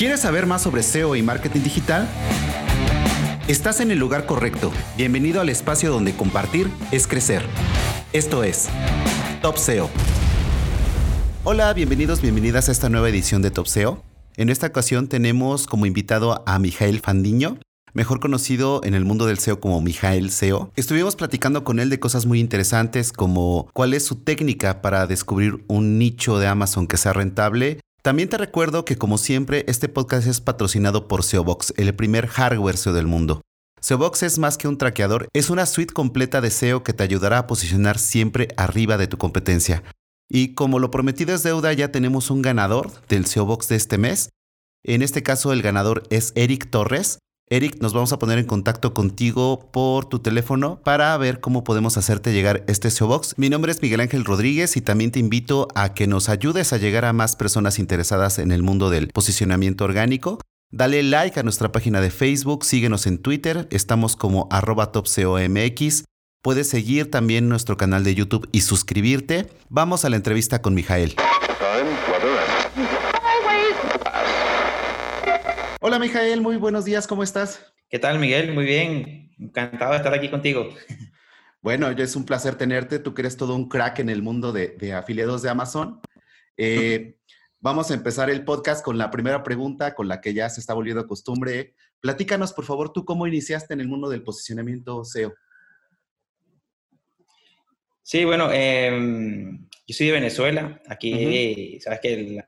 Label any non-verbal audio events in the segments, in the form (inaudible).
¿Quieres saber más sobre SEO y marketing digital? Estás en el lugar correcto. Bienvenido al espacio donde compartir es crecer. Esto es Top SEO. Hola, bienvenidos, bienvenidas a esta nueva edición de Top SEO. En esta ocasión tenemos como invitado a Mijael Fandiño, mejor conocido en el mundo del SEO como Mijael SEO. Estuvimos platicando con él de cosas muy interesantes como cuál es su técnica para descubrir un nicho de Amazon que sea rentable. También te recuerdo que como siempre este podcast es patrocinado por SEObox, el primer hardware SEO del mundo. SEObox es más que un traqueador, es una suite completa de SEO que te ayudará a posicionar siempre arriba de tu competencia. Y como lo prometido es deuda, ya tenemos un ganador del SEObox de este mes. En este caso el ganador es Eric Torres. Eric, nos vamos a poner en contacto contigo por tu teléfono para ver cómo podemos hacerte llegar este SEO Box. Mi nombre es Miguel Ángel Rodríguez y también te invito a que nos ayudes a llegar a más personas interesadas en el mundo del posicionamiento orgánico. Dale like a nuestra página de Facebook, síguenos en Twitter, estamos como arroba topcomx. Puedes seguir también nuestro canal de YouTube y suscribirte. Vamos a la entrevista con Mijael. Hola Mijael, muy buenos días, ¿cómo estás? ¿Qué tal Miguel? Muy bien, encantado de estar aquí contigo. (laughs) Bueno, es un placer tenerte, tú que eres todo un crack en el mundo de, afiliados de Amazon. Eh, (laughs) vamos a empezar el podcast con la primera pregunta, con la que ya se está volviendo costumbre. Platícanos, por favor, tú cómo iniciaste en el mundo del posicionamiento SEO. Sí, bueno, em, yo soy de Venezuela. Aquí, sabes que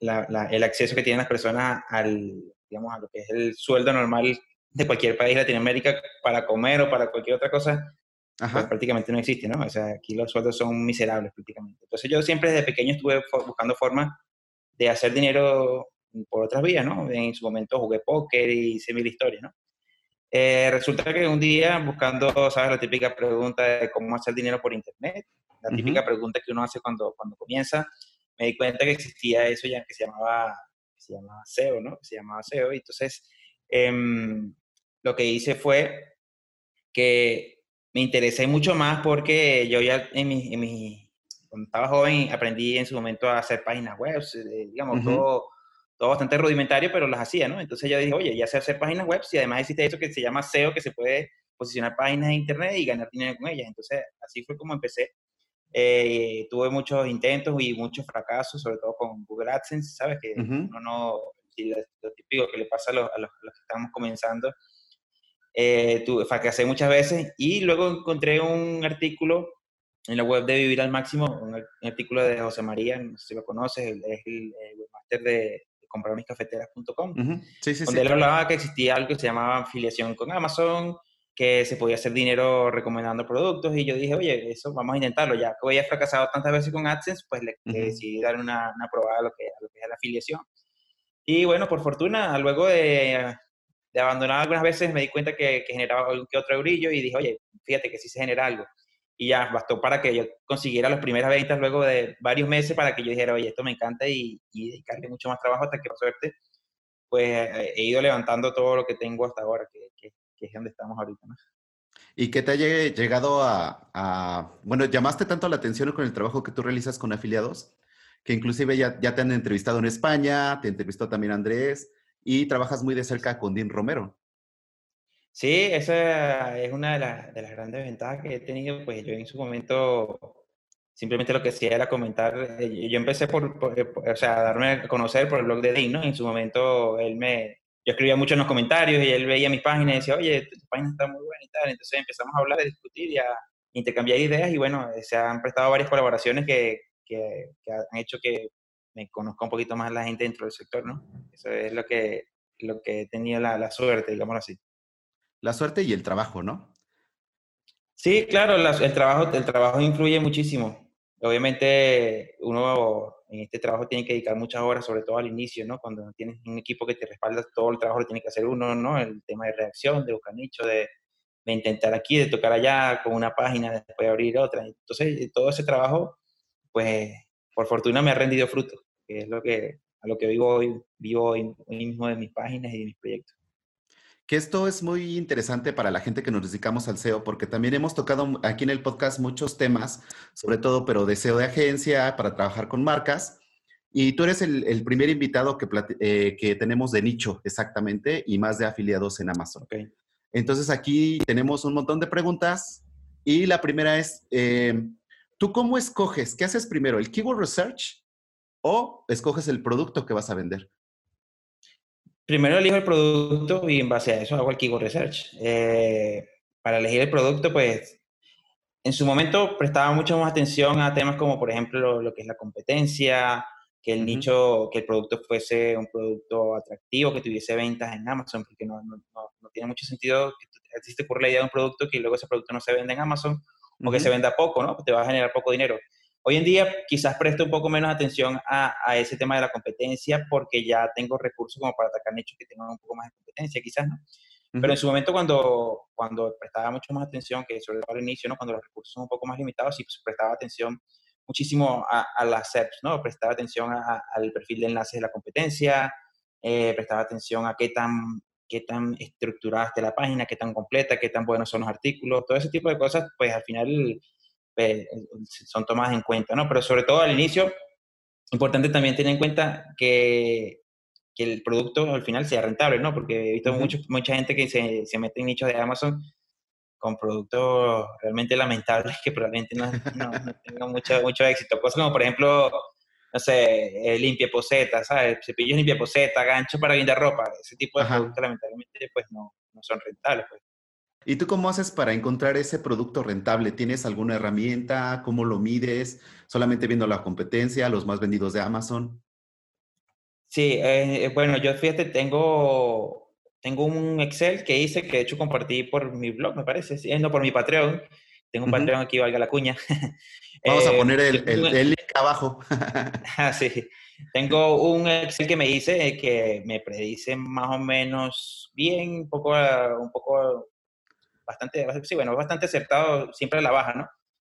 el acceso que tienen las personas al, digamos, a lo que es el sueldo normal de cualquier país de Latinoamérica para comer o para cualquier otra cosa, pues prácticamente no existe, ¿no? O sea, aquí los sueldos son miserables prácticamente. Entonces yo siempre desde pequeño estuve buscando formas de hacer dinero por otras vías, ¿no? En su momento jugué póker y hice mil historias, ¿no? Eh, resulta que un día buscando, ¿sabes? La típica pregunta de cómo hacer dinero por internet, la típica pregunta que uno hace cuando, cuando comienza, me di cuenta que existía eso ya que se llamaba se llamaba SEO, ¿no? Se llamaba SEO. Y entonces, em, lo que hice fue que me interesé mucho más porque yo ya en mi, en mi, cuando estaba joven aprendí en su momento a hacer páginas web, eh, digamos, todo, todo bastante rudimentario, pero las hacía, ¿no? Entonces yo dije, oye, ya sé hacer páginas web y además existe eso que se llama SEO, que se puede posicionar páginas de internet y ganar dinero con ellas. Entonces así fue como empecé. Eh, tuve muchos intentos y muchos fracasos, sobre todo con Google AdSense, ¿sabes? Que uno no, lo, típico que le pasa a los, a los, que estamos comenzando. Eh, tuve, fracasé muchas veces y luego encontré un artículo en la web de Vivir al Máximo, un, artículo de José María, no sé si lo conoces, es el, webmaster de, comprarmiscafeteras.com, sí, sí, donde él hablaba que existía algo que se llamaba afiliación con Amazon, que se podía hacer dinero recomendando productos y yo dije, oye, eso vamos a intentarlo, ya que había fracasado tantas veces con AdSense, pues le, decidí dar una, una probada a lo, que, a lo que es la afiliación. Y bueno, por fortuna, luego de, de abandonar algunas veces me di cuenta que, que generaba algún que otro eurillo y dije, oye, fíjate que sí se genera algo. Y ya bastó para que yo consiguiera las primeras ventas luego de varios meses para que yo dijera, oye, esto me encanta y, y dedicarle mucho más trabajo hasta que, por suerte, pues he ido levantando todo lo que tengo hasta ahora, que, que es donde estamos ahorita. ¿no? ¿Y qué te ha llegado a, bueno, llamaste tanto la atención con el trabajo que tú realizas con afiliados, que inclusive ya, ya te han entrevistado en España, te entrevistó también Andrés, y trabajas muy de cerca con Dean Romero. Sí, esa es una de, de, las grandes ventajas que he tenido, pues yo en su momento simplemente lo que hacía era comentar, eh, yo empecé por, por, o sea, darme a conocer por el blog de Dean, ¿no? En su momento él me, yo escribía mucho en los comentarios y él veía mis páginas y decía, oye, tu página está muy buena y tal. Entonces empezamos a hablar, a discutir y a intercambiar ideas y bueno, se han prestado varias colaboraciones que, que, han hecho que me conozca un poquito más la gente dentro del sector, ¿no? Eso es lo que, lo que he tenido la, la suerte, digámoslo así. La suerte y el trabajo, ¿no? Sí, claro, el, trabajo, el trabajo influye muchísimo. Obviamente uno en este trabajo tiene que dedicar muchas horas, sobre todo al inicio, ¿no? Cuando tienes un equipo que te respalda, todo el trabajo lo tiene que hacer uno, ¿no? El tema de reacción, de buscar nicho, de, de intentar aquí, de tocar allá con una página, después de abrir otra. Entonces, todo ese trabajo, pues, por fortuna me ha rendido fruto, que es lo que, a lo que vivo hoy, vivo hoy mismo de mis páginas y de mis proyectos que esto es muy interesante para la gente que nos dedicamos al SEO, porque también hemos tocado aquí en el podcast muchos temas, sobre todo, pero de SEO de agencia, para trabajar con marcas. Y tú eres el, primer invitado que, eh, que, tenemos de nicho, exactamente, y más de afiliados en Amazon. Okay. Entonces aquí tenemos un montón de preguntas y la primera es, eh, ¿tú cómo escoges? ¿Qué haces primero? ¿El Keyword Research o escoges el producto que vas a vender? Primero elijo el producto y en base a eso hago el keyword research. Eh, para elegir el producto, pues en su momento prestaba mucho más atención a temas como, por ejemplo, lo, que es la competencia, que el nicho, que el producto fuese un producto atractivo, que tuviese ventas en Amazon, porque no, no, no, tiene mucho sentido que existe por la idea de un producto que luego ese producto no se venda en Amazon o que se venda poco, ¿no? Te va a generar poco dinero. Hoy en día quizás presto un poco menos atención a, a, ese tema de la competencia porque ya tengo recursos como para atacar nichos que tengan un poco más de competencia, quizás, ¿no? Pero en su momento cuando, cuando prestaba mucho más atención, que sobre todo al inicio, ¿no? Cuando los recursos son un poco más limitados, sí pues, prestaba atención muchísimo a, a las SERPs, ¿no? Prestaba atención al perfil de enlaces de la competencia, eh, prestaba atención a qué tan, qué tan estructurada está la página, qué tan completa, qué tan buenos son los artículos, todo ese tipo de cosas, pues al final eh, son tomadas en cuenta, ¿no? Pero sobre todo al inicio, importante también tener en cuenta que, que el producto al final sea rentable, ¿no? Porque he visto mucho, mucha gente que se, se, mete en nichos de Amazon con productos realmente lamentables que probablemente no, no, tengan mucho, mucho éxito. Cosas como, por ejemplo, no sé, eh, limpia poseta, ¿sabes? Cepillos limpia poseta, gancho para vender ropa. Ese tipo de productos lamentablemente pues no, no son rentables. Pues. ¿Y tú cómo haces para encontrar ese producto rentable? ¿Tienes alguna herramienta? ¿Cómo lo mides? ¿Solamente viendo la competencia, los más vendidos de Amazon? Sí, eh, eh, bueno, yo fíjate, tengo, tengo un Excel que hice, que de hecho compartí por mi blog, me parece, sí, no, por mi Patreon. Tengo un Patreon aquí, valga la cuña. (laughs) Vamos a poner el, el, link abajo. (laughs) (laughs) ah, sí. Tengo un Excel que me hice que me predice más o menos bien, un poco, un poco bastante, sí, bueno, bastante acertado, siempre a la baja, ¿no?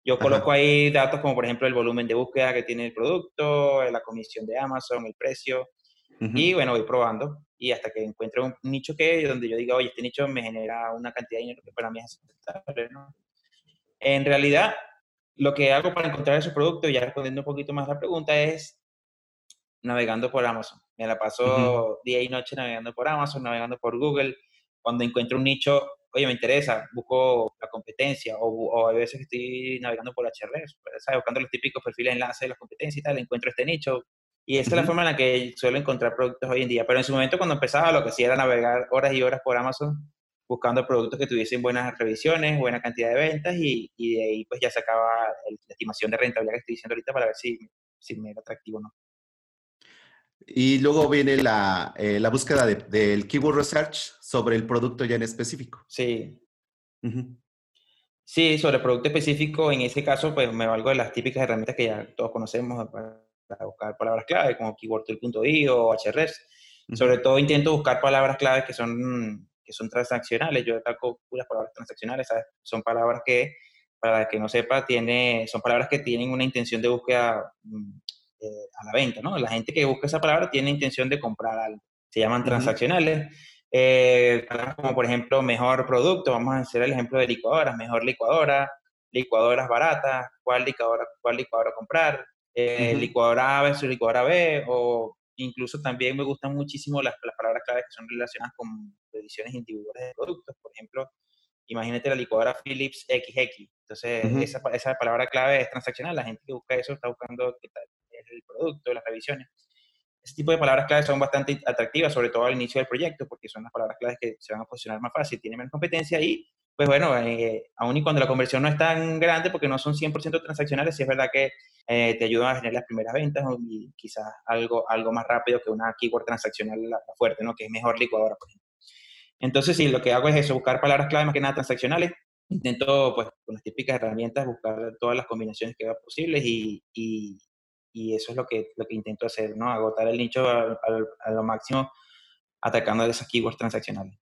Yo coloco ahí datos como, por ejemplo, el volumen de búsqueda que tiene el producto, la comisión de Amazon, el precio, y bueno, voy probando y hasta que encuentre un nicho que donde yo diga, oye, este nicho me genera una cantidad de dinero que para mí es aceptable, ¿no? En realidad, lo que hago para encontrar esos productos, ya respondiendo un poquito más la pregunta, es navegando por Amazon. Me la paso día y noche navegando por Amazon, navegando por Google. Cuando encuentro un nicho oye, me interesa, busco la competencia, o, o a veces estoy navegando por HRS, pues, ¿sabes? buscando los típicos perfiles de enlace de la competencia y tal, encuentro este nicho. Y esa es la forma en la que suelo encontrar productos hoy en día. Pero en su momento, cuando empezaba, lo que hacía era navegar horas y horas por Amazon buscando productos que tuviesen buenas revisiones, buena cantidad de ventas y, y de ahí pues ya sacaba la estimación de rentabilidad que estoy diciendo ahorita para ver si, si me era atractivo o no. Y luego viene la, eh, la búsqueda de, del keyword research sobre el producto ya en específico. Sí. Sí, sobre el producto específico, en ese caso, pues me valgo de las típicas herramientas que ya todos conocemos para, buscar palabras clave, como keywordtool.io o HRS. Sobre todo intento buscar palabras claves que son, que son transaccionales. Yo ataco puras palabras transaccionales, ¿sabes? Son palabras que, para el que no sepa, tiene, son palabras que tienen una intención de búsqueda mm, eh, a la venta, ¿no? La gente que busca esa palabra tiene intención de comprar algo. Se llaman transaccionales. Eh, como por ejemplo, mejor producto, vamos a hacer el ejemplo de licuadoras, mejor licuadora, licuadoras baratas, cuál licuadora, cuál licuadora comprar, eh, licuadora A versus licuadora B, o incluso también me gustan muchísimo las, las palabras claves que son relacionadas con ediciones individuales de productos, por ejemplo, imagínate la licuadora Philips XX. Entonces, esa, esa, palabra clave es transaccional. La gente que busca eso está buscando qué tal el producto, las revisiones. Ese tipo de palabras claves son bastante atractivas, sobre todo al inicio del proyecto, porque son las palabras claves que se van a posicionar más fácil, tienen menos competencia y, pues bueno, eh, aún y cuando la conversión no es tan grande, porque no son 100% transaccionales, sí es verdad que eh, te ayudan a generar las primeras ventas y quizás algo, algo más rápido que una keyword transaccional fuerte, ¿no? Que es mejor licuadora, por ejemplo. Entonces, sí, lo que hago es eso, buscar palabras clave más que nada transaccionales intento, pues, con las típicas herramientas, buscar todas las combinaciones que vea posibles y, y, y, eso es lo que, lo que intento hacer, ¿no? Agotar el nicho a, a lo máximo atacando esas keywords transaccionales.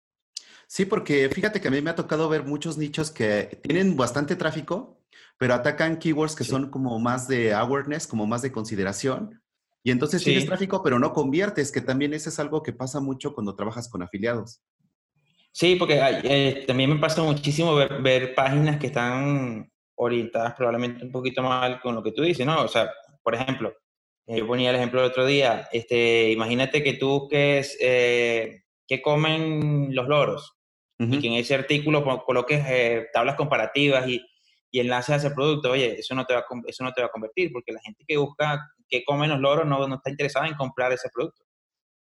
Sí, porque fíjate que a mí me ha tocado ver muchos nichos que tienen bastante tráfico, pero atacan keywords que son como más de awareness, como más de consideración. Y entonces tienes tráfico, pero no conviertes, que también eso es algo que pasa mucho cuando trabajas con afiliados. Sí, porque eh, también me pasa muchísimo ver, páginas que están orientadas probablemente un poquito mal con lo que tú dices, ¿no? O sea, por ejemplo, yo ponía el ejemplo el otro día, este, imagínate que tú busques eh, qué comen los loros y que en ese artículo coloques eh, tablas comparativas y, y, enlaces a ese producto, oye, eso no, te va a, eso no te va a convertir porque la gente que busca qué comen los loros no, no está interesada en comprar ese producto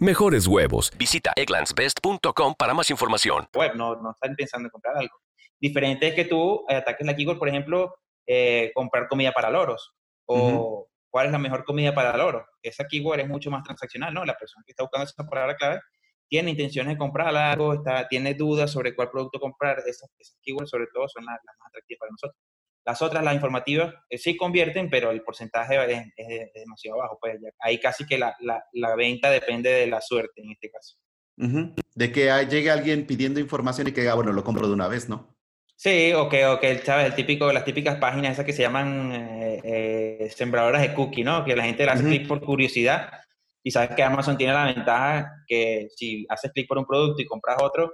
mejores huevos. Visita egglandsbest.com para más información. Web, no, no están pensando en comprar algo. Diferente es que tú eh, ataques la keyword, por ejemplo, eh, comprar comida para loros o cuál es la mejor comida para loros. Esa keyword es mucho más transaccional, ¿no? La persona que está buscando esa palabra clave tiene intenciones de comprar algo, está, tiene dudas sobre cuál producto comprar. Esas, esas keywords, sobre todo, son las, las más atractivas para nosotros. Las otras, las informativas, eh, sí convierten, pero el porcentaje es, demasiado bajo. Pues ahí casi que la, la, venta depende de la suerte en este caso. De que llegue alguien pidiendo información y que diga, bueno, lo compro de una vez, ¿no? Sí, o que, o que ¿sabes? El típico, las típicas páginas esas que se llaman eh, eh, sembradoras de cookie, ¿no? Que la gente le hace clic por curiosidad y sabes que Amazon tiene la ventaja que si haces clic por un producto y compras otro,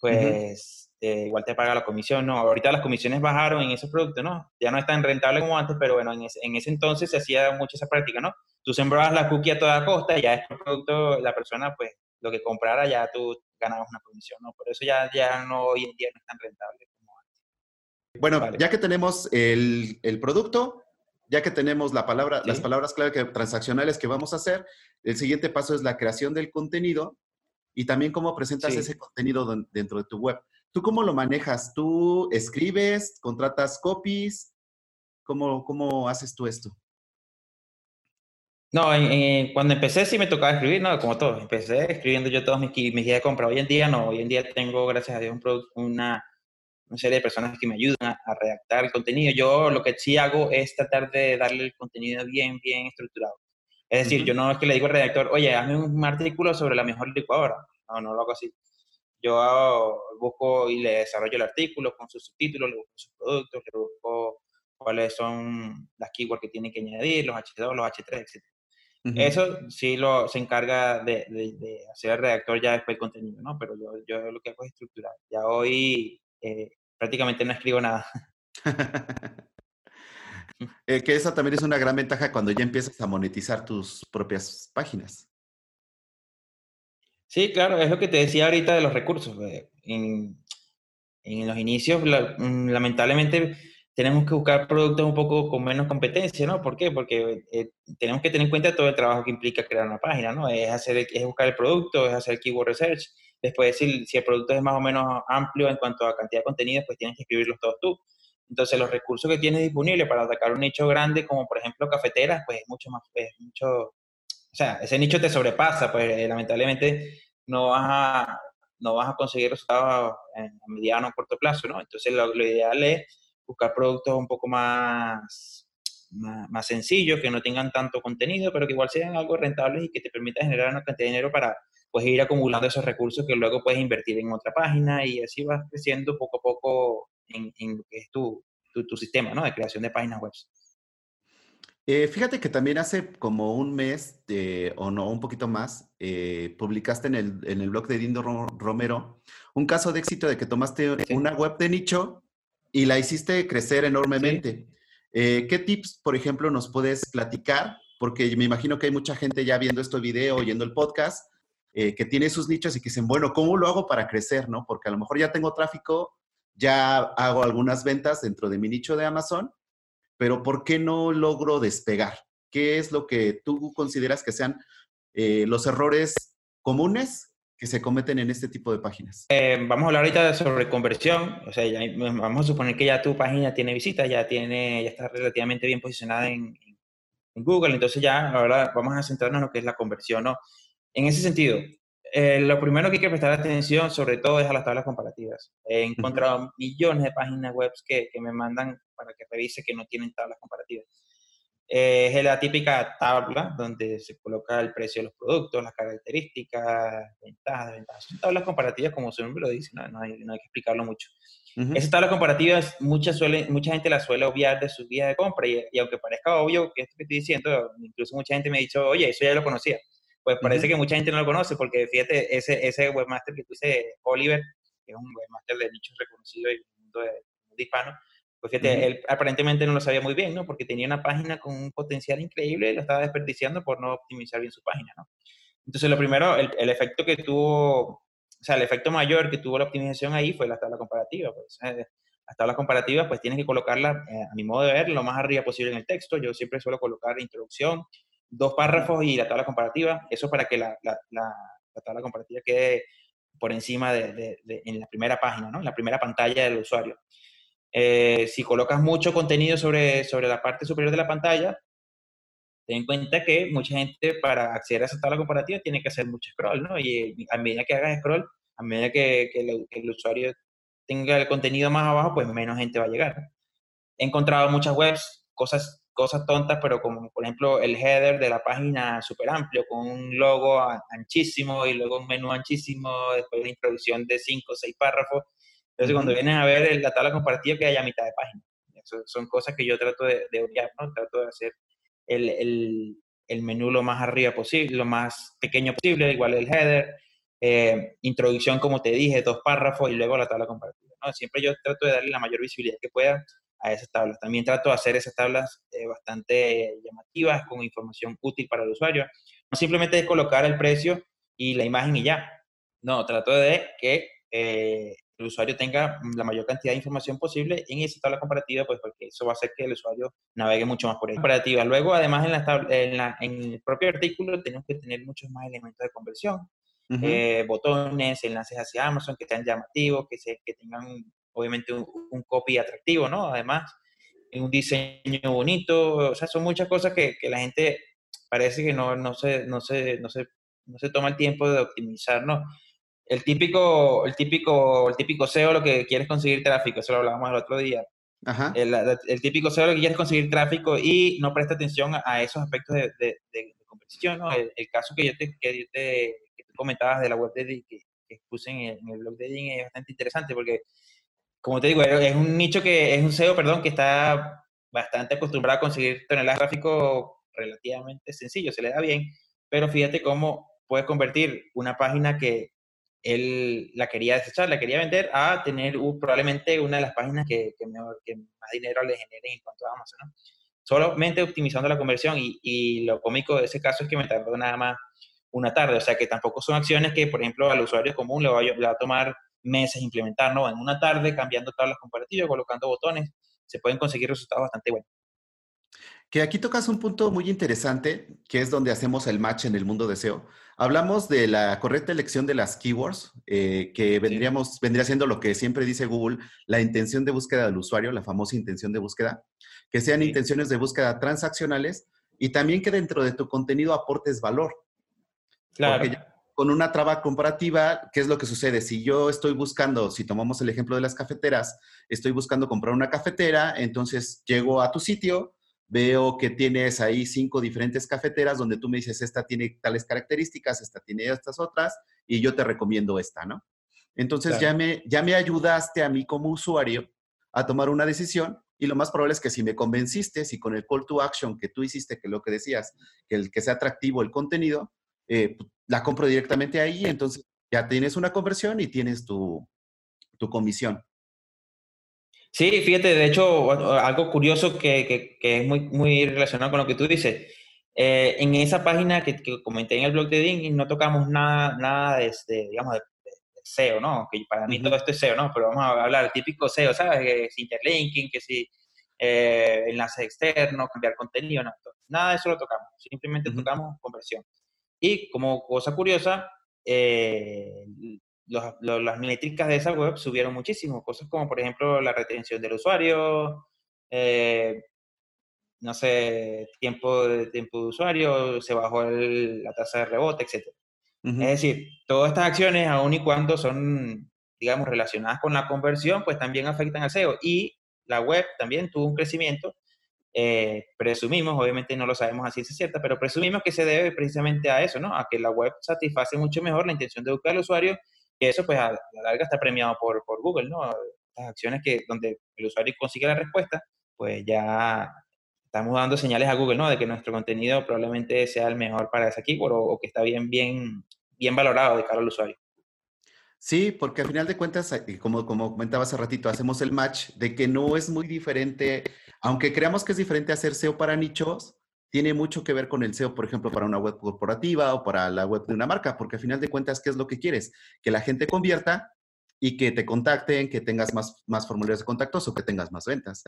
pues eh, igual te paga la comisión, ¿no? Ahorita las comisiones bajaron en esos productos, ¿no? Ya no es tan rentable como antes, pero bueno, en ese, en ese entonces se hacía mucho esa práctica, ¿no? Tú sembrabas la cookie a toda costa y ya este producto, la persona, pues, lo que comprara ya tú ganabas una comisión, ¿no? Por eso ya, ya no, hoy en día no es tan rentable como antes. Bueno, ya que tenemos el, el, producto, ya que tenemos la palabra, las palabras clave que, transaccionales que vamos a hacer, el siguiente paso es la creación del contenido y también cómo presentas ese contenido dentro de tu web. ¿Tú cómo lo manejas? ¿Tú escribes, contratas copies? ¿Cómo, cómo haces tú esto? No, cuando empecé sí me tocaba escribir, no, como todo. Empecé escribiendo yo todos mis, mis guías de compra. Hoy en día no, hoy en día tengo, gracias a Dios, un una, una serie de personas que me ayudan a, a, redactar el contenido. Yo lo que sí hago es tratar de darle el contenido bien, bien estructurado. Es decir, yo no es que le digo al redactor, oye, hazme un artículo sobre la mejor licuadora. No, no lo hago así yo busco y le desarrollo el artículo con sus subtítulos, le busco sus productos, le busco cuáles son las keywords que tiene que añadir, los H2, los H3, etc. Eso sí lo, se encarga de, de, hacer el redactor ya después el contenido, ¿no? Pero yo, yo lo que hago es estructurar. Ya hoy eh, prácticamente no escribo nada. (laughs) eh, que esa también es una gran ventaja cuando ya empiezas a monetizar tus propias páginas. Sí, claro, es lo que te decía ahorita de los recursos. En, en los inicios, mm, lamentablemente, tenemos que buscar productos un poco con menos competencia, ¿no? ¿Por qué? Porque eh, tenemos que tener en cuenta todo el trabajo que implica crear una página, ¿no? Es, hacer, es buscar el producto, es hacer keyword research. Después, si, si el producto es más o menos amplio en cuanto a cantidad de contenidos, pues tienes que escribirlos todos tú. Entonces, los recursos que tienes disponibles para atacar un nicho grande, como por ejemplo cafeteras, pues es mucho más, es mucho, o sea, ese nicho te sobrepasa, pues eh, lamentablemente no vas a, no vas a conseguir resultados a mediano o corto plazo, ¿no? Entonces lo, ideal es buscar productos un poco más, más, sencillos, que no tengan tanto contenido, pero que igual sean algo rentables y que te permitan generar una cantidad de dinero para pues, ir acumulando esos recursos que luego puedes invertir en otra página y así vas creciendo poco a poco en, en lo que es tu, tu, tu sistema ¿no? de creación de páginas web. Eh, fíjate que también hace como un mes, o no, un poquito más, eh, publicaste en el, en el, blog de Dindo Romero un caso de éxito de que tomaste una web de nicho y la hiciste crecer enormemente. Eh, ¿Qué tips, por ejemplo, nos puedes platicar? Porque me imagino que hay mucha gente ya viendo este video, oyendo el podcast, que tiene sus nichos y que dicen, bueno, ¿cómo lo hago para crecer? ¿no? Porque a lo mejor ya tengo tráfico ya hago algunas ventas dentro de mi nicho de Amazon, pero ¿por qué no logro despegar? ¿Qué es lo que tú consideras que sean eh, los errores comunes que se cometen en este tipo de páginas? Eh, vamos a hablar ahorita sobre conversión. O sea, vamos a suponer que ya tu página tiene visitas, ya, tiene, ya está relativamente bien posicionada en, en Google. Entonces ya, ahora vamos a centrarnos en lo que es la conversión. ¿no? En ese sentido, eh, lo primero que hay que prestar atención, sobre todo, es a las tablas comparativas. He encontrado millones de páginas web que, que, me mandan para que revise que no tienen tablas comparativas. Eh, es la típica tabla donde se coloca el precio de los productos, las características, ventajas, ventajas. Son tablas comparativas, como su nombre lo dice, no, no, hay, no hay, que explicarlo mucho. Esas tablas comparativas, mucha, suele, mucha gente las suele obviar de sus guías de compra y, y, aunque parezca obvio que esto que estoy diciendo, incluso mucha gente me ha dicho, oye, eso ya lo conocía pues parece que mucha gente no lo conoce, porque fíjate, ese, ese webmaster que puse, Oliver, que es un webmaster de nichos reconocido y mundo de, de hispano, pues fíjate, él aparentemente no lo sabía muy bien, ¿no? Porque tenía una página con un potencial increíble y lo estaba desperdiciando por no optimizar bien su página, ¿no? Entonces, lo primero, el, el efecto que tuvo, o sea, el efecto mayor que tuvo la optimización ahí fue la tabla comparativa. Pues, eh, las tablas comparativas, pues tienes que colocarla, eh, a mi modo de ver, lo más arriba posible en el texto. Yo siempre suelo colocar introducción, dos párrafos y la tabla comparativa, eso para que la, la, la, tabla comparativa quede por encima de, en la primera página, ¿no? en la primera pantalla del usuario. Eh, si colocas mucho contenido sobre, sobre la parte superior de la pantalla, ten en cuenta que mucha gente para acceder a esa tabla comparativa tiene que hacer mucho scroll, ¿no? Y a medida que hagas scroll, a medida que el usuario tenga el contenido más abajo, pues menos gente va a llegar. He encontrado muchas webs, cosas cosas tontas, pero como por ejemplo el header de la página súper amplio, con un logo anchísimo y luego un menú anchísimo, después una introducción de cinco o seis párrafos. Entonces, cuando vienen a ver la tabla comparativa, que haya mitad de página. Eso son cosas que yo trato de, de odiar, ¿no? Trato de hacer el, el, el, menú lo más arriba posible, lo más pequeño posible, igual el header, eh, introducción, como te dije, dos párrafos y luego la tabla comparativa. ¿no? Siempre yo trato de darle la mayor visibilidad que pueda a esas tablas. También trato de hacer esas tablas eh, bastante llamativas, con información útil para el usuario. No simplemente de colocar el precio y la imagen y ya. No, trato de que eh, el usuario tenga la mayor cantidad de información posible en esa tabla comparativa, pues porque eso va a hacer que el usuario navegue mucho más por ella. Comparativa. Luego, además, en, la en, la, en, el propio artículo tenemos que tener muchos más elementos de conversión. Uh -huh. eh, botones, enlaces hacia Amazon que sean llamativos, que, se, que tengan obviamente un, un, copy atractivo, ¿no? Además, un diseño bonito, o sea, son muchas cosas que, que la gente parece que no, no, se, no, se, no, se, no se toma el tiempo de optimizar, ¿no? El típico, el típico, el típico SEO lo que quieres conseguir tráfico, eso lo hablábamos el otro día. Ajá. El, el, típico SEO lo que quieres conseguir tráfico y no presta atención a, a esos aspectos de, de, de, conversión, ¿no? El, el, caso que yo te, que yo te, que tú comentabas de la web de, que, que puse en el, en el blog de Dean es bastante interesante porque como te digo, es un nicho que, es un SEO, perdón, que está bastante acostumbrado a conseguir toneladas de tráfico relativamente sencillo, se le da bien, pero fíjate cómo puede convertir una página que él la quería desechar, la quería vender, a tener probablemente una de las páginas que, que, mejor, que, más dinero le genere en cuanto a Amazon. Solamente optimizando la conversión y, y, lo cómico de ese caso es que me tardó nada más una tarde, o sea que tampoco son acciones que, por ejemplo, al usuario común le va, le va a tomar meses implementar, ¿no? En una tarde, cambiando tablas comparativas, colocando botones, se pueden conseguir resultados bastante buenos. Que aquí tocas un punto muy interesante, que es donde hacemos el match en el mundo de SEO. Hablamos de la correcta elección de las keywords, eh, que vendríamos, sí. vendría siendo lo que siempre dice Google, la intención de búsqueda del usuario, la famosa intención de búsqueda, que sean sí. intenciones de búsqueda transaccionales y también que dentro de tu contenido aportes valor. Claro. Porque con una traba comparativa, ¿qué es lo que sucede? Si yo estoy buscando, si tomamos el ejemplo de las cafeteras, estoy buscando comprar una cafetera, entonces llego a tu sitio, veo que tienes ahí cinco diferentes cafeteras donde tú me dices, esta tiene tales características, esta tiene estas otras, y yo te recomiendo esta, ¿no? Entonces claro. ya, me, ya me ayudaste a mí como usuario a tomar una decisión y lo más probable es que si me convenciste, si con el call to action que tú hiciste, que lo que decías, que el que sea atractivo el contenido, eh, la compro directamente ahí, entonces ya tienes una conversión y tienes tu, tu comisión. Sí, fíjate, de hecho, algo curioso que, que, que, es muy, muy relacionado con lo que tú dices. Eh, en esa página que, que, comenté en el blog de Ding, no tocamos nada, nada de, este, digamos, de, de SEO, ¿no? Que para mí todo esto es SEO, ¿no? Pero vamos a hablar típico SEO, ¿sabes? Que es interlinking, que si eh, enlaces externos, cambiar contenido, no, nada de eso lo tocamos, simplemente tocamos conversión. Y como cosa curiosa, eh, las métricas de esa web subieron muchísimo, cosas como por ejemplo la retención del usuario, eh, no sé, tiempo de, tiempo de usuario, se bajó la tasa de rebote, etc. Es decir, todas estas acciones, aun y cuando son, digamos, relacionadas con la conversión, pues también afectan al SEO. Y la web también tuvo un crecimiento. Eh, presumimos, obviamente no lo sabemos así es cierta, pero presumimos que se debe precisamente a eso, ¿no? A que la web satisface mucho mejor la intención de buscar al usuario y eso pues a la larga está premiado por, por Google, ¿no? Las acciones que donde el usuario consigue la respuesta, pues ya estamos dando señales a Google, ¿no? De que nuestro contenido probablemente sea el mejor para esa keyword o, o que está bien, bien, bien valorado de cara al usuario. Sí, porque al final de cuentas, eh, como, como comentaba hace ratito, hacemos el match de que no es muy diferente, aunque creamos que es diferente hacer SEO para nichos, tiene mucho que ver con el SEO, por ejemplo, para una web corporativa o para la web de una marca, porque al final de cuentas, ¿qué es lo que quieres? Que la gente convierta y que te contacten, que tengas más, más formularios de contactos o que tengas más ventas.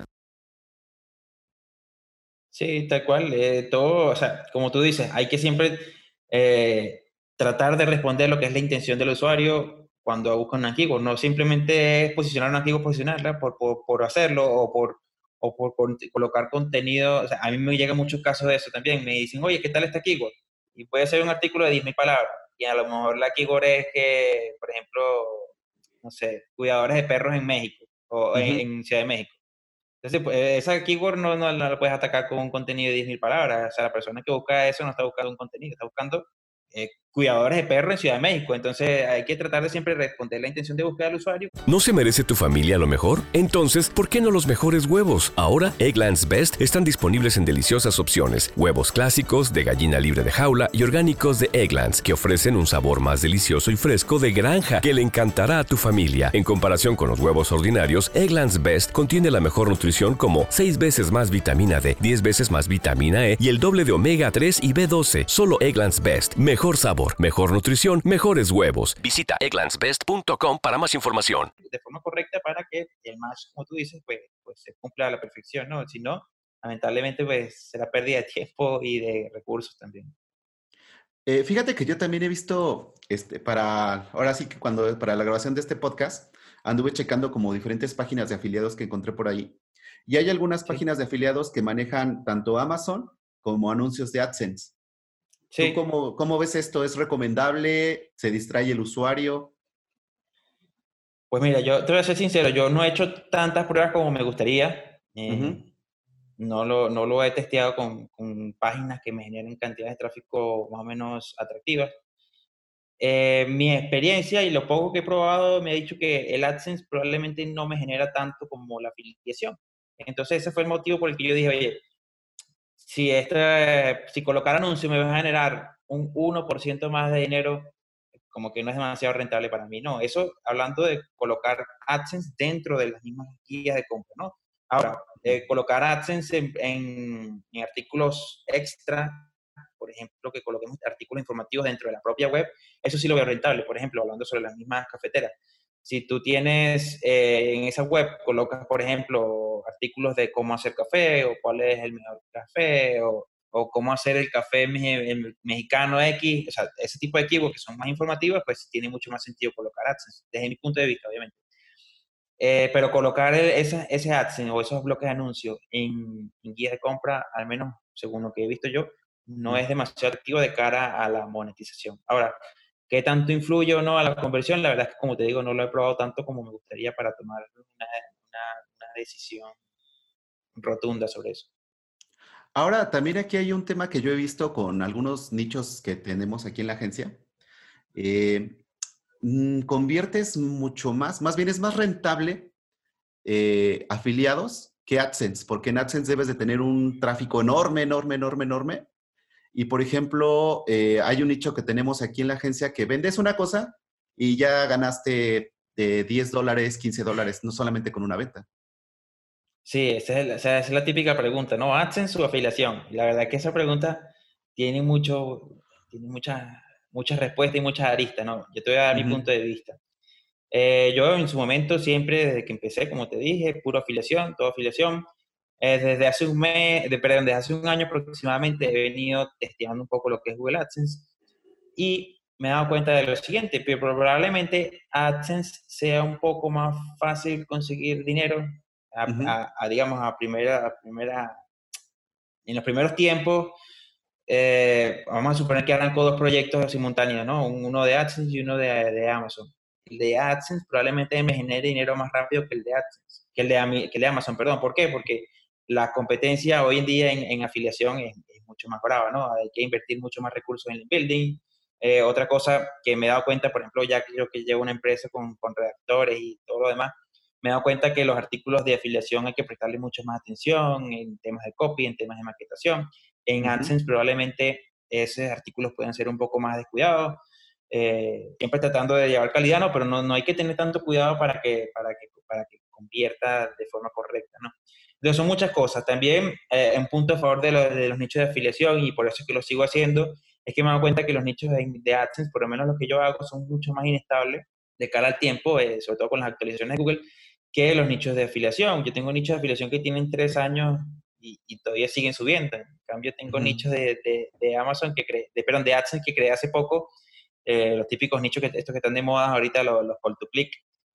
Sí, tal cual. Eh, todo, o sea, como tú dices, hay que siempre eh, tratar de responder lo que es la intención del usuario cuando buscan un keyword. No simplemente es posicionar un keyword, posicionarla por, por, por, hacerlo o por, o por, colocar contenido. O sea, a mí me llegan muchos casos de eso también. Me dicen, oye, ¿qué tal esta keyword? Y puede ser un artículo de 10.000 palabras. Y a lo mejor la keyword es que, por ejemplo, no sé, cuidadores de perros en México o en, Ciudad de México. Entonces, pues, esa keyword no, no, no, la puedes atacar con un contenido de 10.000 palabras. O sea, la persona que busca eso no está buscando un contenido, está buscando eh, cuidadores de perros en Ciudad de México. Entonces hay que tratar de siempre responder la intención de búsqueda del usuario. ¿No se merece tu familia lo mejor? Entonces, ¿por qué no los mejores huevos? Ahora, Egglands Best están disponibles en deliciosas opciones. Huevos clásicos, de gallina libre de jaula y orgánicos de Egglands, que ofrecen un sabor más delicioso y fresco de granja que le encantará a tu familia. En comparación con los huevos ordinarios, Egglands Best contiene la mejor nutrición como 6 veces más vitamina D, 10 veces más vitamina E y el doble de omega 3 y B12. Solo Egglands Best. Mejor sabor, mejor nutrición, mejores huevos. Visita egglandsbest.com para más información. De forma correcta para que el match, como tú dices, pues, pues se cumpla a la perfección, ¿no? Si no, lamentablemente, pues será pérdida de tiempo y de recursos también. Eh, fíjate que yo también he visto, este, para, ahora sí que cuando, para la grabación de este podcast, anduve checando como diferentes páginas de afiliados que encontré por ahí. Y hay algunas páginas de afiliados que manejan tanto Amazon como anuncios de AdSense. Sí. cómo, ves esto? ¿Es recomendable? ¿Se distrae el usuario? Pues mira, yo te voy a ser sincero, yo no he hecho tantas pruebas como me gustaría. Eh, no, lo, no lo he testeado con, con, páginas que me generen cantidades de tráfico más o menos atractivas. Eh, mi experiencia y lo poco que he probado me ha dicho que el AdSense probablemente no me genera tanto como la afiliación. Entonces ese fue el motivo por el que yo dije, oye, si, este, si colocar anuncios me va a generar un 1% más de dinero, como que no es demasiado rentable para mí. No, eso hablando de colocar AdSense dentro de las mismas guías de compra, ¿no? Ahora, eh, colocar AdSense en, en, artículos extra, por ejemplo, que coloquemos artículos informativos dentro de la propia web, eso sí lo veo rentable. Por ejemplo, hablando sobre las mismas cafeteras. Si tú tienes eh, en esa web, colocas, por ejemplo, artículos de cómo hacer café o cuál es el mejor café o, o cómo hacer el café mexicano X, o sea, ese tipo de keywords que son más informativos, pues tiene mucho más sentido colocar AdSense, desde mi punto de vista, obviamente. Eh, pero colocar ese, ese AdSense o esos bloques de anuncios en, en guías de compra, al menos según lo que he visto yo, no es demasiado activo de cara a la monetización. Ahora, ¿Qué tanto influye o no a la conversión? La verdad es que, como te digo, no lo he probado tanto como me gustaría para tomar una, decisión rotunda sobre eso. Ahora, también aquí hay un tema que yo he visto con algunos nichos que tenemos aquí en la agencia. Eh, mm, conviertes mucho más, más bien es más rentable eh, afiliados que AdSense, porque en AdSense debes de tener un tráfico enorme, enorme, enorme, enorme y por ejemplo, eh, hay un nicho que tenemos aquí en la agencia que vendes una cosa y ya ganaste de 10 dólares, 15 dólares, no solamente con una venta. Sí, esa es, la, es la típica pregunta, ¿no? AdSense su afiliación. La verdad que esa pregunta tiene mucho, tiene muchas, muchas respuestas y muchas aristas, ¿no? Yo te voy a dar mi punto de vista. Eh, yo en su momento siempre, desde que empecé, como te dije, puro afiliación, toda afiliación. Eh, desde hace un mes, de, perdón, desde hace un año aproximadamente he venido testeando un poco lo que es Google AdSense y me he dado cuenta de lo siguiente, pero probablemente AdSense sea un poco más fácil conseguir dinero, a, digamos, a primera, a primera, en los primeros tiempos, eh, vamos a suponer que arranco dos proyectos simultáneos, ¿no? Uno de AdSense y uno de, de, Amazon. El de AdSense probablemente me genere dinero más rápido que el de AdSense, que el de, que el de Amazon, perdón. ¿Por qué? Porque la competencia hoy en día en, afiliación es, mucho más brava, ¿no? Hay que invertir mucho más recursos en el building. Eh, otra cosa que me he dado cuenta, por ejemplo, ya que yo que llevo una empresa con, con redactores y todo lo demás, me he dado cuenta que los artículos de afiliación hay que prestarle mucho más atención en temas de copy, en temas de maquetación. En AdSense probablemente esos artículos pueden ser un poco más descuidados. Eh, siempre tratando de llevar calidad, ¿no? Pero no, no hay que tener tanto cuidado para que, para que, para que convierta de forma correcta, ¿no? Entonces son muchas cosas. También eh, un punto a favor de, de, los nichos de afiliación, y por eso es que lo sigo haciendo, es que me dado cuenta que los nichos de, AdSense, por lo menos los que yo hago, son mucho más inestables de cara al tiempo, eh, sobre todo con las actualizaciones de Google, que los nichos de afiliación. Yo tengo nichos de afiliación que tienen tres años y, todavía siguen subiendo. En cambio, tengo nichos de, de, Amazon, que cre de, perdón, de AdSense que creé hace poco, eh, los típicos nichos que estos que están de moda ahorita, los, los call to click,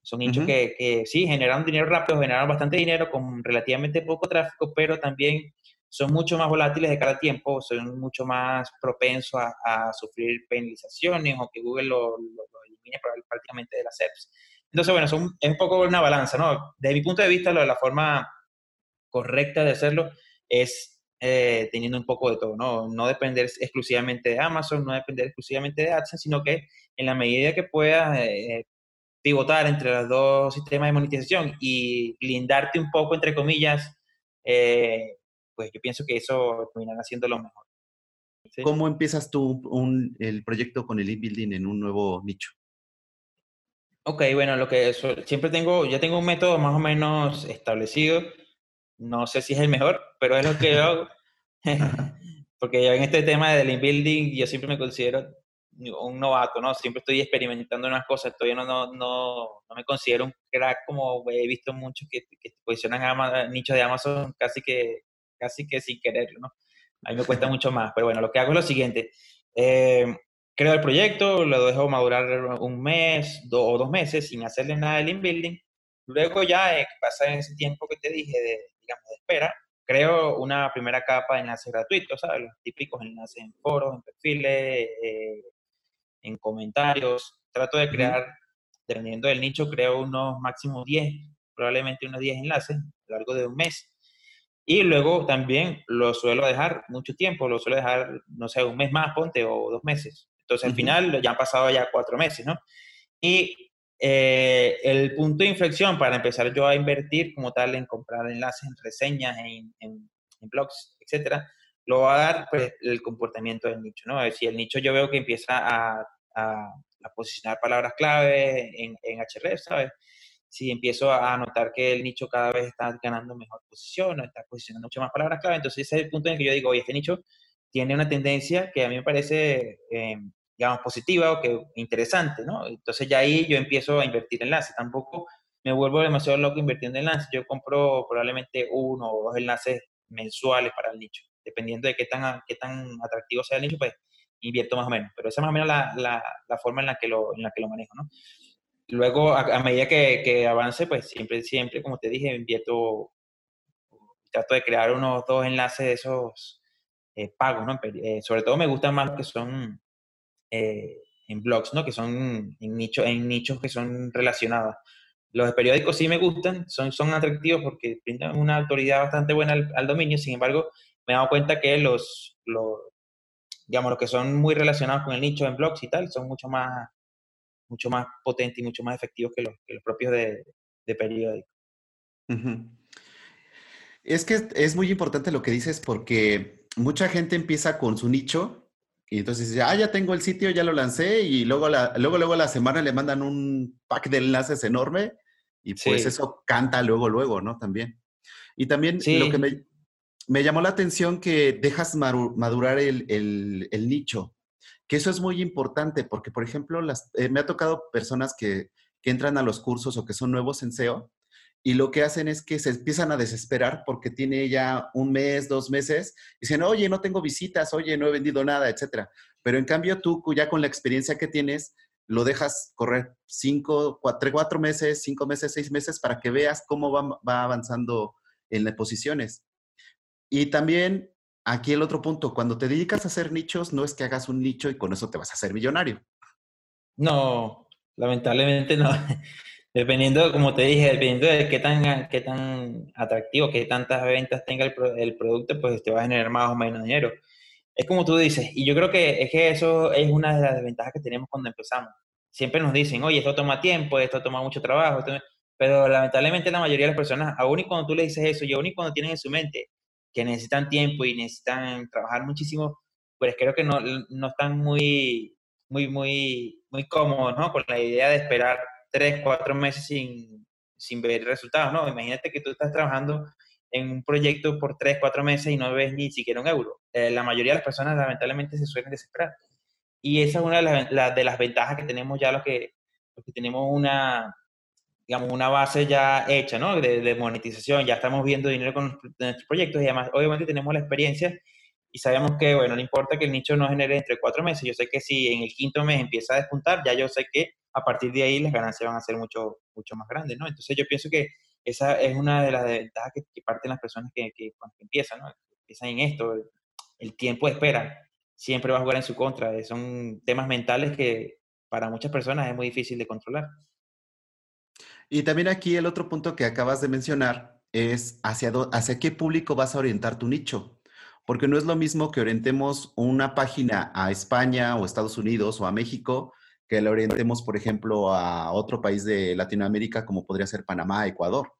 son nichos que, que, sí, generan dinero rápido, generan bastante dinero con relativamente poco tráfico, pero también son mucho más volátiles de cada tiempo, son mucho más propensos a, sufrir penalizaciones o que Google lo, elimine prácticamente de las apps. Entonces, bueno, son, es un poco una balanza, ¿no? Desde mi punto de vista, la forma correcta de hacerlo es eh, teniendo un poco de todo, ¿no? No depender exclusivamente de Amazon, no depender exclusivamente de AdSense, sino que en la medida que puedas eh, pivotar entre los dos sistemas de monetización y blindarte un poco, entre comillas, eh, pues yo pienso que eso terminará siendo lo mejor. ¿Cómo empiezas tú un, el proyecto con el e-building en un nuevo nicho? Ok, bueno, lo que siempre tengo, ya tengo un método más o menos establecido. No sé si es el mejor, pero es lo que yo hago. (laughs) (laughs) Porque yo en este tema del e-building, yo siempre me considero un novato, ¿no? Siempre estoy experimentando unas cosas, todavía no, no, no, no me considero un crack como he visto muchos que, posicionan a nichos de Amazon casi que, casi que sin quererlo, ¿no? A mí me cuesta mucho más, pero bueno, lo que hago es lo siguiente. Eh, creo el proyecto, lo dejo madurar un mes o dos meses sin hacerle nada del inbuilding. Luego ya eh, pasa ese tiempo que te dije de espera, creo una primera capa de enlaces gratuitos, ¿sabes? Los típicos enlaces en foros, en perfiles, eh, en comentarios. Trato de crear, dependiendo del nicho, creo unos máximos 10, probablemente unos 10 enlaces a lo largo de un mes. Y luego también lo suelo dejar mucho tiempo, lo suelo dejar, no sé, un mes más, ponte, o dos meses. Entonces, al final ya han pasado ya cuatro meses, ¿no? Y eh, el punto de inflexión para empezar yo a invertir como tal en comprar enlaces, en reseñas, en, en, blogs, etcétera, lo va a dar pues, el comportamiento del nicho, ¿no? Si el nicho yo veo que empieza a a, posicionar palabras clave en, en HRF, ¿sabes? Si empiezo a notar que el nicho cada vez está ganando mejor posición, está posicionando mucho más palabras clave, entonces ese es el punto en el que yo digo, oye, este nicho tiene una tendencia que a mí me parece, eh, digamos, positiva o que interesante, ¿no? Entonces ya ahí yo empiezo a invertir en enlaces. Tampoco me vuelvo demasiado loco invirtiendo en enlaces. Yo compro probablemente uno o dos enlaces mensuales para el nicho. Dependiendo de qué tan, qué tan atractivo sea el nicho, pues invierto más o menos, pero esa es más o menos la, la, la forma en la, que lo, en la que lo manejo, ¿no? Luego, a, medida que, que, avance, pues siempre, siempre, como te dije, invierto, trato de crear unos dos enlaces de esos eh, pagos, ¿no? Eh, sobre todo me gustan más los que son eh, en blogs, ¿no? Que son en, nicho, en nichos que son relacionados. Los periódicos sí me gustan, son, son atractivos porque brindan una autoridad bastante buena al, al dominio, sin embargo, me he dado cuenta que los, los, digamos, los que son muy relacionados con el nicho en blogs y tal, son mucho más, mucho más potentes y mucho más efectivos que los, que los propios de, de periódicos. Es que es muy importante lo que dices porque mucha gente empieza con su nicho y entonces dice, ah, ya tengo el sitio, ya lo lancé y luego, la, luego, luego a la semana le mandan un pack de enlaces enorme y pues eso canta luego, luego, ¿no? También. Y también lo que me, me llamó la atención que dejas madurar el, nicho, que eso es muy importante porque, por ejemplo, eh, me ha tocado personas que, que entran a los cursos o que son nuevos en SEO y lo que hacen es que se empiezan a desesperar porque tiene ya un mes, dos meses, y dicen, oye, no tengo visitas, oye, no he vendido nada, etcétera. Pero en cambio tú ya con la experiencia que tienes, lo dejas correr cinco, cuatro, cuatro meses, cinco meses, seis meses para que veas cómo va, va avanzando en las posiciones. Y también aquí el otro punto, cuando te dedicas a hacer nichos, no es que hagas un nicho y con eso te vas a hacer millonario. No, lamentablemente no. (laughs) Dependiendo, como te dije, dependiendo de qué tan, qué tan atractivo, qué tantas ventas tenga el, el, producto, pues te va a generar más o menos dinero. Es como tú dices, y yo creo que es que eso es una de las desventajas que tenemos cuando empezamos. Siempre nos dicen, oye, esto toma tiempo, esto toma mucho trabajo, pero lamentablemente la mayoría de las personas, aún y cuando tú le dices eso, y aún y cuando tienen en su mente que necesitan tiempo y necesitan trabajar muchísimo, pues creo que no, no están muy, muy, muy, muy cómodos, ¿no? Con la idea de esperar tres, cuatro meses sin, sin ver resultados, ¿no? Imagínate que tú estás trabajando en un proyecto por tres, cuatro meses y no ves ni siquiera un euro. Eh, la mayoría de las personas lamentablemente se suelen desesperar. Y esa es una de las, de las ventajas que tenemos ya los que, los que tenemos una, digamos, una base ya hecha, ¿no? De, de, monetización, ya estamos viendo dinero con nuestros proyectos y además, obviamente, tenemos la experiencia y sabemos que, bueno, no importa que el nicho no genere entre cuatro meses, yo sé que si en el quinto mes empieza a despuntar, ya yo sé que a partir de ahí las ganancias van a ser mucho, mucho más grandes, ¿no? Entonces yo pienso que esa es una de las ventajas que, parten las personas que, que, cuando empiezan, ¿no? Empiezan en esto, el, tiempo de espera siempre va a jugar en su contra, son temas mentales que para muchas personas es muy difícil de controlar. Y también aquí el otro punto que acabas de mencionar es hacia, hacia qué público vas a orientar tu nicho. Porque no es lo mismo que orientemos una página a España o Estados Unidos o a México que le orientemos, por ejemplo, a otro país de Latinoamérica como podría ser Panamá, Ecuador.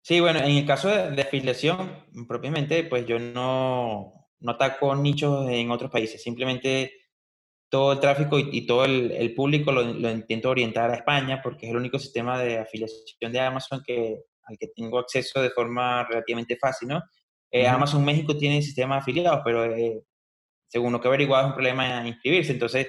Sí, bueno, en el caso de, afiliación, propiamente, pues yo no, no ataco nichos en otros países, simplemente todo el tráfico y, todo el, público lo, intento orientar a España porque es el único sistema de afiliación de Amazon que, al que tengo acceso de forma relativamente fácil, ¿no? Eh, Amazon México tiene sistema de afiliados, pero eh, según lo que he averiguado, es un problema inscribirse. Entonces,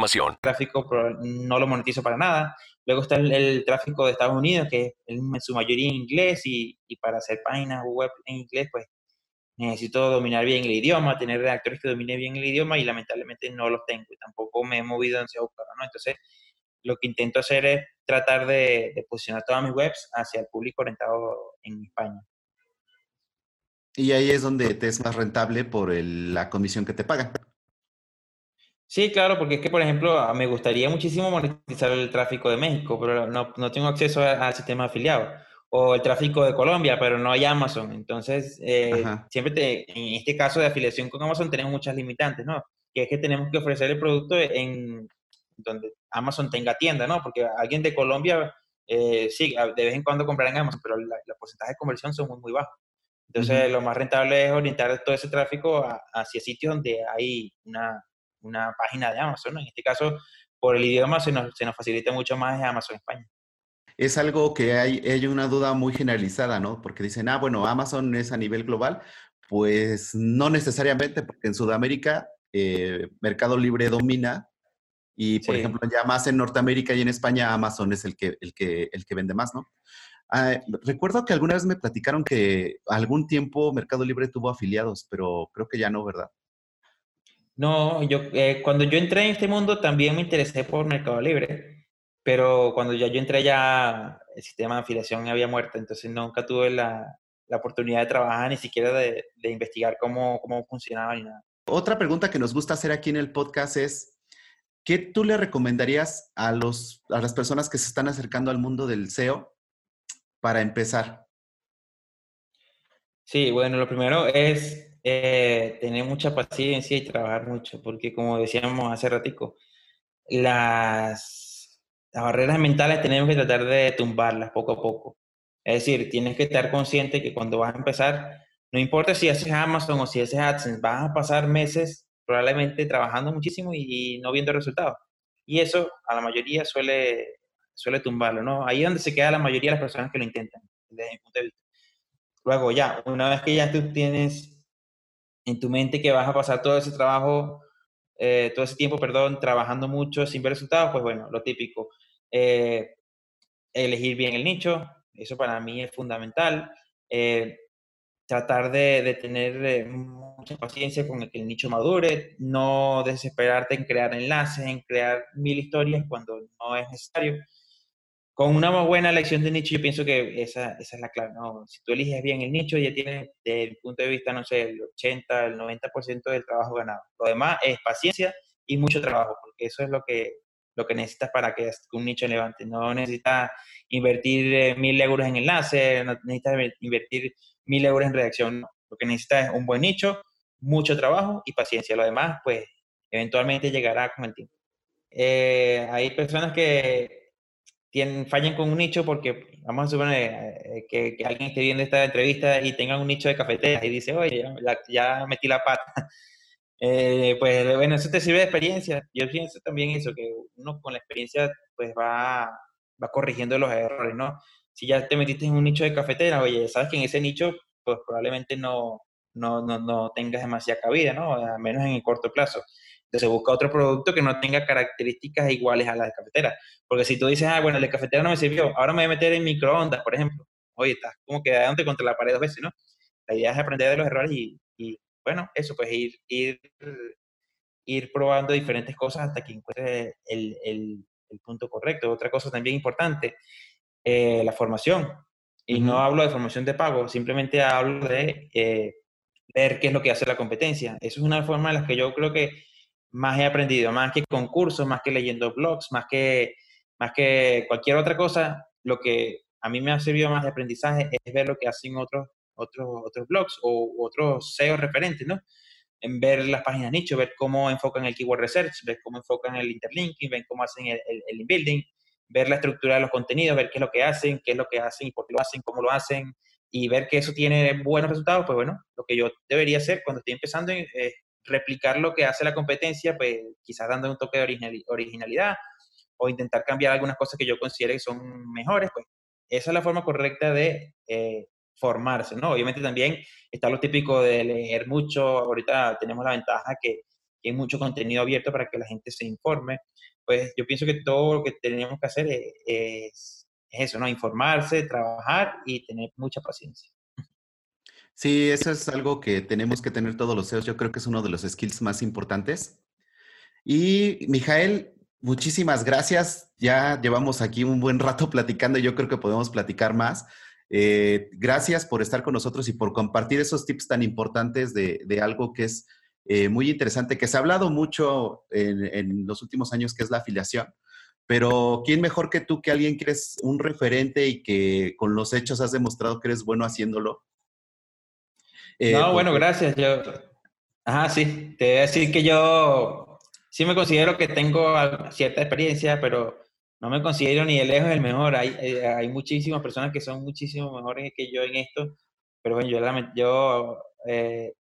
información. tráfico no lo monetizo para nada. Luego está el, tráfico de Estados Unidos, que es en su mayoría en inglés y, y, para hacer páginas web en inglés, pues necesito dominar bien el idioma, tener redactores que dominen bien el idioma y lamentablemente no los tengo y tampoco me he movido hacia buscarlo, ¿no? Entonces, lo que intento hacer es tratar de, de posicionar todas mis webs hacia el público orientado en España. Y ahí es donde te es más rentable por la comisión que te pagan. Sí, claro, porque es que, por ejemplo, me gustaría muchísimo monetizar el tráfico de México, pero no, no tengo acceso al sistema afiliado. O el tráfico de Colombia, pero no hay Amazon. Entonces, eh, siempre te, en este caso de afiliación con Amazon tenemos muchas limitantes, ¿no? Que es que tenemos que ofrecer el producto en donde Amazon tenga tienda, ¿no? Porque alguien de Colombia, eh, sí, de vez en cuando comprará en Amazon, pero la, porcentaje de conversión son muy, muy bajos. Entonces, lo más rentable es orientar todo ese tráfico hacia sitios donde hay una una página de Amazon. En este caso, por el idioma se nos, se nos facilita mucho más Amazon España. Es algo que hay, hay una duda muy generalizada, ¿no? Porque dicen, ah, bueno, Amazon es a nivel global. Pues no necesariamente, porque en Sudamérica eh, Mercado Libre domina y, por ejemplo, ya más en Norteamérica y en España, Amazon es el que, el que, el que vende más, ¿no? Ah, recuerdo que alguna vez me platicaron que algún tiempo Mercado Libre tuvo afiliados, pero creo que ya no, ¿verdad? No, yo eh, cuando yo entré en este mundo también me interesé por Mercado Libre, pero cuando ya yo entré ya el sistema de afiliación había muerto, entonces nunca tuve la, la oportunidad de trabajar ni siquiera de, de, investigar cómo, cómo funcionaba ni nada. Otra pregunta que nos gusta hacer aquí en el podcast es, ¿qué tú le recomendarías a, los, a las personas que se están acercando al mundo del SEO para empezar? Sí, bueno, lo primero es eh, tener mucha paciencia y trabajar mucho, porque como decíamos hace ratico, las, las barreras mentales tenemos que tratar de tumbarlas poco a poco. Es decir, tienes que estar consciente que cuando vas a empezar, no importa si haces Amazon o si haces AdSense, vas a pasar meses probablemente trabajando muchísimo y, no viendo resultados. Y eso a la mayoría suele, suele tumbarlo, ¿no? Ahí es donde se queda la mayoría de las personas que lo intentan, desde mi punto de vista. Luego ya, una vez que ya tú tienes en tu mente que vas a pasar todo ese trabajo, eh, todo ese tiempo, perdón, trabajando mucho sin ver resultados, pues bueno, lo típico. Eh, elegir bien el nicho, eso para mí es fundamental. Eh, tratar de, tener mucha paciencia con el que el nicho madure, no desesperarte en crear enlaces, en crear mil historias cuando no es necesario con una buena elección de nicho, yo pienso que esa, esa es la clave. ¿no? Si tú eliges bien el nicho, ya tienes, desde el punto de vista, no sé, el 80, el 90% del trabajo ganado. Lo demás es paciencia y mucho trabajo, porque eso es lo que, lo que necesitas para que un nicho levante. No necesitas invertir eh, mil euros en enlace, no necesitas invertir mil euros en redacción. Lo que necesitas es un buen nicho, mucho trabajo y paciencia. Lo demás, pues, eventualmente llegará con el tiempo. Eh, hay personas que tienen, fallen con un nicho porque, vamos a suponer eh, que, alguien esté viendo esta entrevista y tenga un nicho de cafeteras y dice, oye, ya, metí la pata. (laughs) Eh, pues bueno, eso te sirve de experiencia. Yo pienso también eso, que uno con la experiencia pues va, va corrigiendo los errores, ¿no? Si ya te metiste en un nicho de cafeteras, oye, sabes que en ese nicho pues probablemente no, no, no, no tengas demasiada cabida, ¿no? A menos en el corto plazo. Entonces busca otro producto que no tenga características iguales a las de cafetera. Porque si tú dices, ah, bueno, el de cafetera no me sirvió, ahora me voy a meter en microondas, por ejemplo. Oye, estás como que dándote contra la pared dos veces, ¿no? La idea es aprender de los errores y, y bueno, eso, pues ir, ir, ir probando diferentes cosas hasta que encuentres el, el, el punto correcto. Otra cosa también importante, eh, la formación. Y no hablo de formación de pago, simplemente hablo de eh, ver qué es lo que hace la competencia. Eso es una forma en la que yo creo que más he aprendido, más que concursos, más que leyendo blogs, más que, más que cualquier otra cosa, lo que a mí me ha servido más de aprendizaje es ver lo que hacen otros, otros, otros blogs o otros SEO referentes, ¿no? En ver las páginas nicho, ver cómo enfocan el keyword research, ver cómo enfocan el interlinking, ver cómo hacen el, el, el inbuilding, ver la estructura de los contenidos, ver qué es lo que hacen, qué es lo que hacen y por qué lo hacen, cómo lo hacen, y ver que eso tiene buenos resultados, pues bueno, lo que yo debería hacer cuando estoy empezando es replicar lo que hace la competencia, pues quizás dando un toque de originalidad o intentar cambiar algunas cosas que yo considere que son mejores, pues esa es la forma correcta de eh, formarse, ¿no? Obviamente también está lo típico de leer mucho, ahorita tenemos la ventaja que, hay mucho contenido abierto para que la gente se informe, pues yo pienso que todo lo que tenemos que hacer es, es eso, ¿no? Informarse, trabajar y tener mucha paciencia. Sí, eso es algo que tenemos que tener todos los CEOs. Yo creo que es uno de los skills más importantes. Y Mijael, muchísimas gracias. Ya llevamos aquí un buen rato (laughs) platicando. Yo creo que podemos platicar más. Eh, gracias por estar con nosotros y por compartir esos tips tan importantes de, algo que es eh, muy interesante, que se ha hablado mucho en, en, los últimos años, que es la afiliación. Pero ¿quién mejor que tú, que alguien que eres un referente y que con los hechos has demostrado que eres bueno haciéndolo? Eh, no, bueno, gracias. Yo, ajá, sí, te voy a decir que yo sí me considero que tengo cierta experiencia, pero no me considero ni de lejos el mejor. Hay, eh, hay muchísimas personas que son muchísimo mejores que yo en esto, pero bueno, yo, yo eh,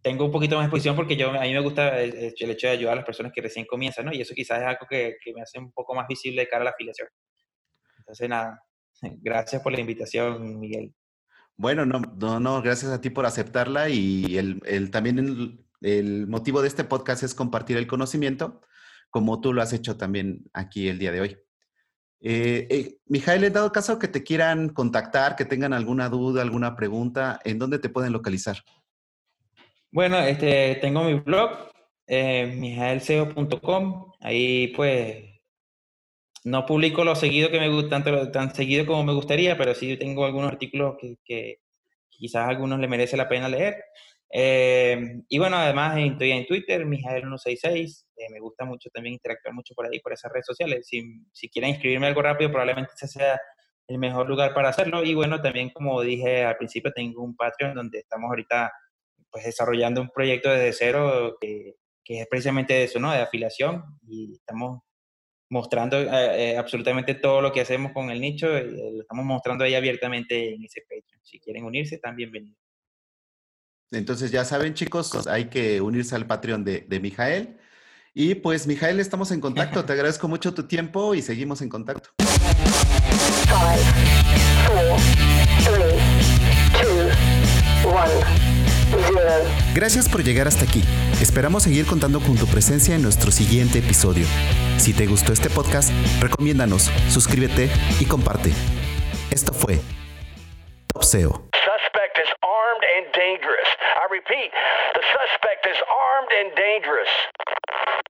tengo un poquito más de exposición porque yo, a mí me gusta el, hecho de ayudar a las personas que recién comienzan, ¿no? Y eso quizás es algo que, que me hace un poco más visible de cara a la afiliación. Entonces, nada, (laughs) gracias por la invitación, Miguel. Bueno, no, no, no, gracias a ti por aceptarla y el, el también el, motivo de este podcast es compartir el conocimiento, como tú lo has hecho también aquí el día de hoy. Eh, eh, Mijael, he dado caso que te quieran contactar, que tengan alguna duda, alguna pregunta, ¿en dónde te pueden localizar? Bueno, este, tengo mi blog, eh, ahí pues no publico lo seguido que me gusta, tanto tan seguido como me gustaría, pero sí tengo algunos artículos que, quizás a algunos le merece la pena leer. Eh, y bueno, además estoy en Twitter, Mijael166, eh, me gusta mucho también interactuar mucho por ahí, por esas redes sociales. Si, si quieren inscribirme algo rápido, probablemente ese sea el mejor lugar para hacerlo. Y bueno, también como dije al principio, tengo un Patreon donde estamos ahorita pues desarrollando un proyecto desde cero que, que es precisamente eso, ¿no? De afiliación y estamos mostrando eh, eh, absolutamente todo lo que hacemos con el nicho, lo estamos mostrando ahí abiertamente en ese Patreon. Si quieren unirse, están bienvenidos. Entonces ya saben chicos, hay que unirse al Patreon de, de Mijael. Y pues Mijael, estamos en contacto. (laughs) Te agradezco mucho tu tiempo y seguimos en contacto. Gracias por llegar hasta aquí. Esperamos seguir contando con tu presencia en nuestro siguiente episodio. Si te gustó este podcast, recomiéndanos, suscríbete y comparte. Esto fue Top SEO. Suspect is armed and dangerous. I repeat, the suspect is armed and dangerous.